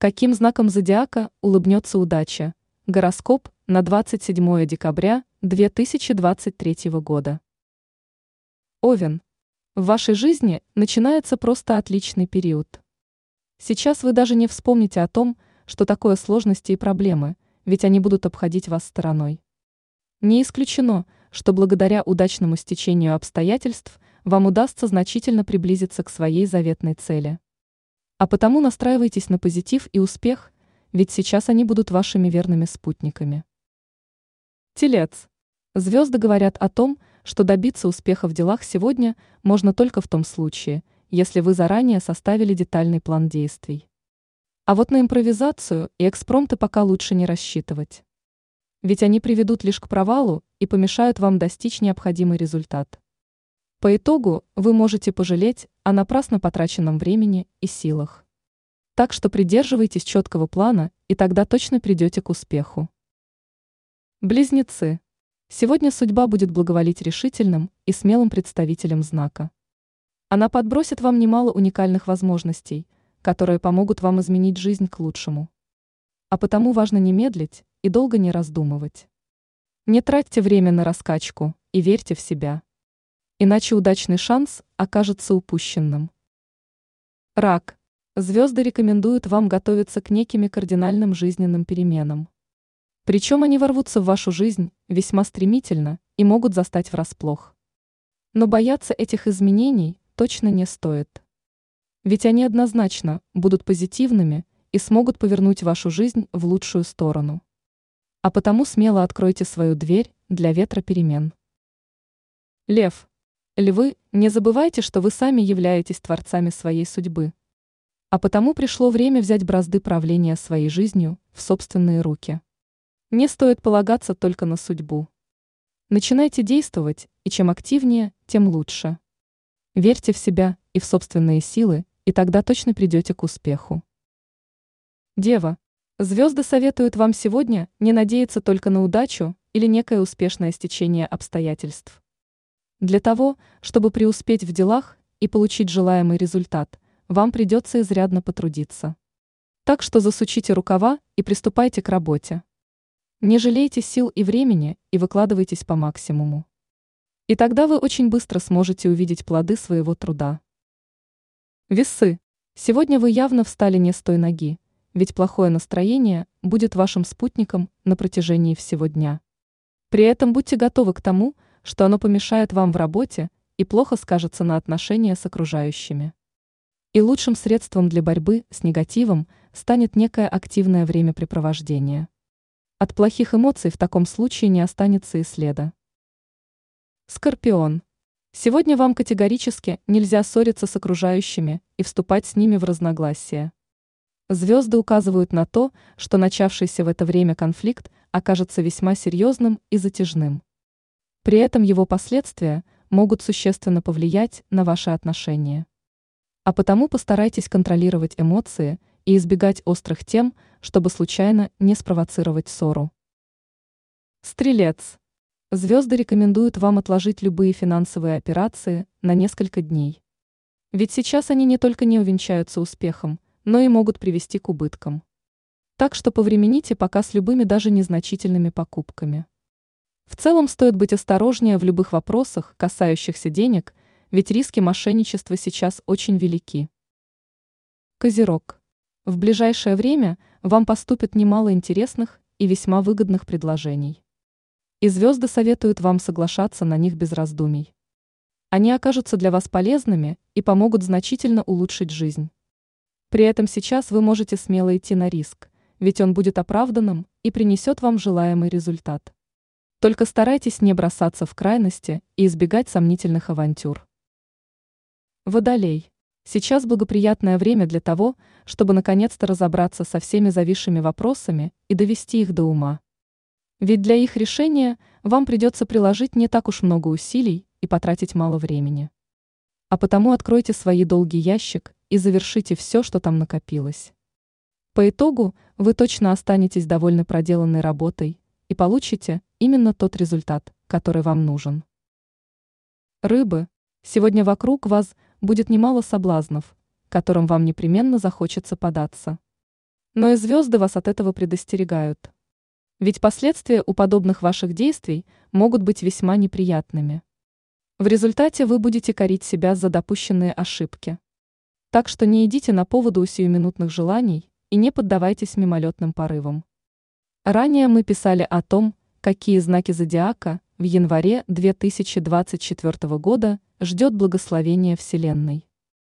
Каким знаком зодиака улыбнется удача? Гороскоп на 27 декабря 2023 года. Овен. В вашей жизни начинается просто отличный период. Сейчас вы даже не вспомните о том, что такое сложности и проблемы, ведь они будут обходить вас стороной. Не исключено, что благодаря удачному стечению обстоятельств вам удастся значительно приблизиться к своей заветной цели. А потому настраивайтесь на позитив и успех, ведь сейчас они будут вашими верными спутниками. Телец. Звезды говорят о том, что добиться успеха в делах сегодня можно только в том случае, если вы заранее составили детальный план действий. А вот на импровизацию и экспромты пока лучше не рассчитывать. Ведь они приведут лишь к провалу и помешают вам достичь необходимый результат. По итогу вы можете пожалеть о напрасно потраченном времени и силах. Так что придерживайтесь четкого плана, и тогда точно придете к успеху. Близнецы. Сегодня судьба будет благоволить решительным и смелым представителям знака. Она подбросит вам немало уникальных возможностей, которые помогут вам изменить жизнь к лучшему. А потому важно не медлить и долго не раздумывать. Не тратьте время на раскачку и верьте в себя иначе удачный шанс окажется упущенным. Рак. Звезды рекомендуют вам готовиться к неким кардинальным жизненным переменам. Причем они ворвутся в вашу жизнь весьма стремительно и могут застать врасплох. Но бояться этих изменений точно не стоит. Ведь они однозначно будут позитивными и смогут повернуть вашу жизнь в лучшую сторону. А потому смело откройте свою дверь для ветра перемен. Лев. Львы, не забывайте, что вы сами являетесь творцами своей судьбы. А потому пришло время взять бразды правления своей жизнью в собственные руки. Не стоит полагаться только на судьбу. Начинайте действовать, и чем активнее, тем лучше. Верьте в себя и в собственные силы, и тогда точно придете к успеху. Дева, звезды советуют вам сегодня не надеяться только на удачу или некое успешное стечение обстоятельств. Для того, чтобы преуспеть в делах и получить желаемый результат, вам придется изрядно потрудиться. Так что засучите рукава и приступайте к работе. Не жалейте сил и времени и выкладывайтесь по максимуму. И тогда вы очень быстро сможете увидеть плоды своего труда. Весы. Сегодня вы явно встали не с той ноги, ведь плохое настроение будет вашим спутником на протяжении всего дня. При этом будьте готовы к тому, что оно помешает вам в работе и плохо скажется на отношения с окружающими. И лучшим средством для борьбы с негативом станет некое активное времяпрепровождение. От плохих эмоций в таком случае не останется и следа. Скорпион. Сегодня вам категорически нельзя ссориться с окружающими и вступать с ними в разногласия. Звезды указывают на то, что начавшийся в это время конфликт окажется весьма серьезным и затяжным. При этом его последствия могут существенно повлиять на ваши отношения. А потому постарайтесь контролировать эмоции и избегать острых тем, чтобы случайно не спровоцировать ссору. Стрелец. Звезды рекомендуют вам отложить любые финансовые операции на несколько дней. Ведь сейчас они не только не увенчаются успехом, но и могут привести к убыткам. Так что повремените пока с любыми даже незначительными покупками. В целом стоит быть осторожнее в любых вопросах, касающихся денег, ведь риски мошенничества сейчас очень велики. Козерог. В ближайшее время вам поступит немало интересных и весьма выгодных предложений. И звезды советуют вам соглашаться на них без раздумий. Они окажутся для вас полезными и помогут значительно улучшить жизнь. При этом сейчас вы можете смело идти на риск, ведь он будет оправданным и принесет вам желаемый результат. Только старайтесь не бросаться в крайности и избегать сомнительных авантюр. Водолей. Сейчас благоприятное время для того, чтобы наконец-то разобраться со всеми зависшими вопросами и довести их до ума. Ведь для их решения вам придется приложить не так уж много усилий и потратить мало времени. А потому откройте свои долгий ящик и завершите все, что там накопилось. По итогу вы точно останетесь довольны проделанной работой и получите именно тот результат, который вам нужен. Рыбы, сегодня вокруг вас будет немало соблазнов, которым вам непременно захочется податься. Но и звезды вас от этого предостерегают. Ведь последствия у подобных ваших действий могут быть весьма неприятными. В результате вы будете корить себя за допущенные ошибки. Так что не идите на поводу у сиюминутных желаний и не поддавайтесь мимолетным порывам. Ранее мы писали о том, какие знаки зодиака в январе 2024 года ждет благословение Вселенной.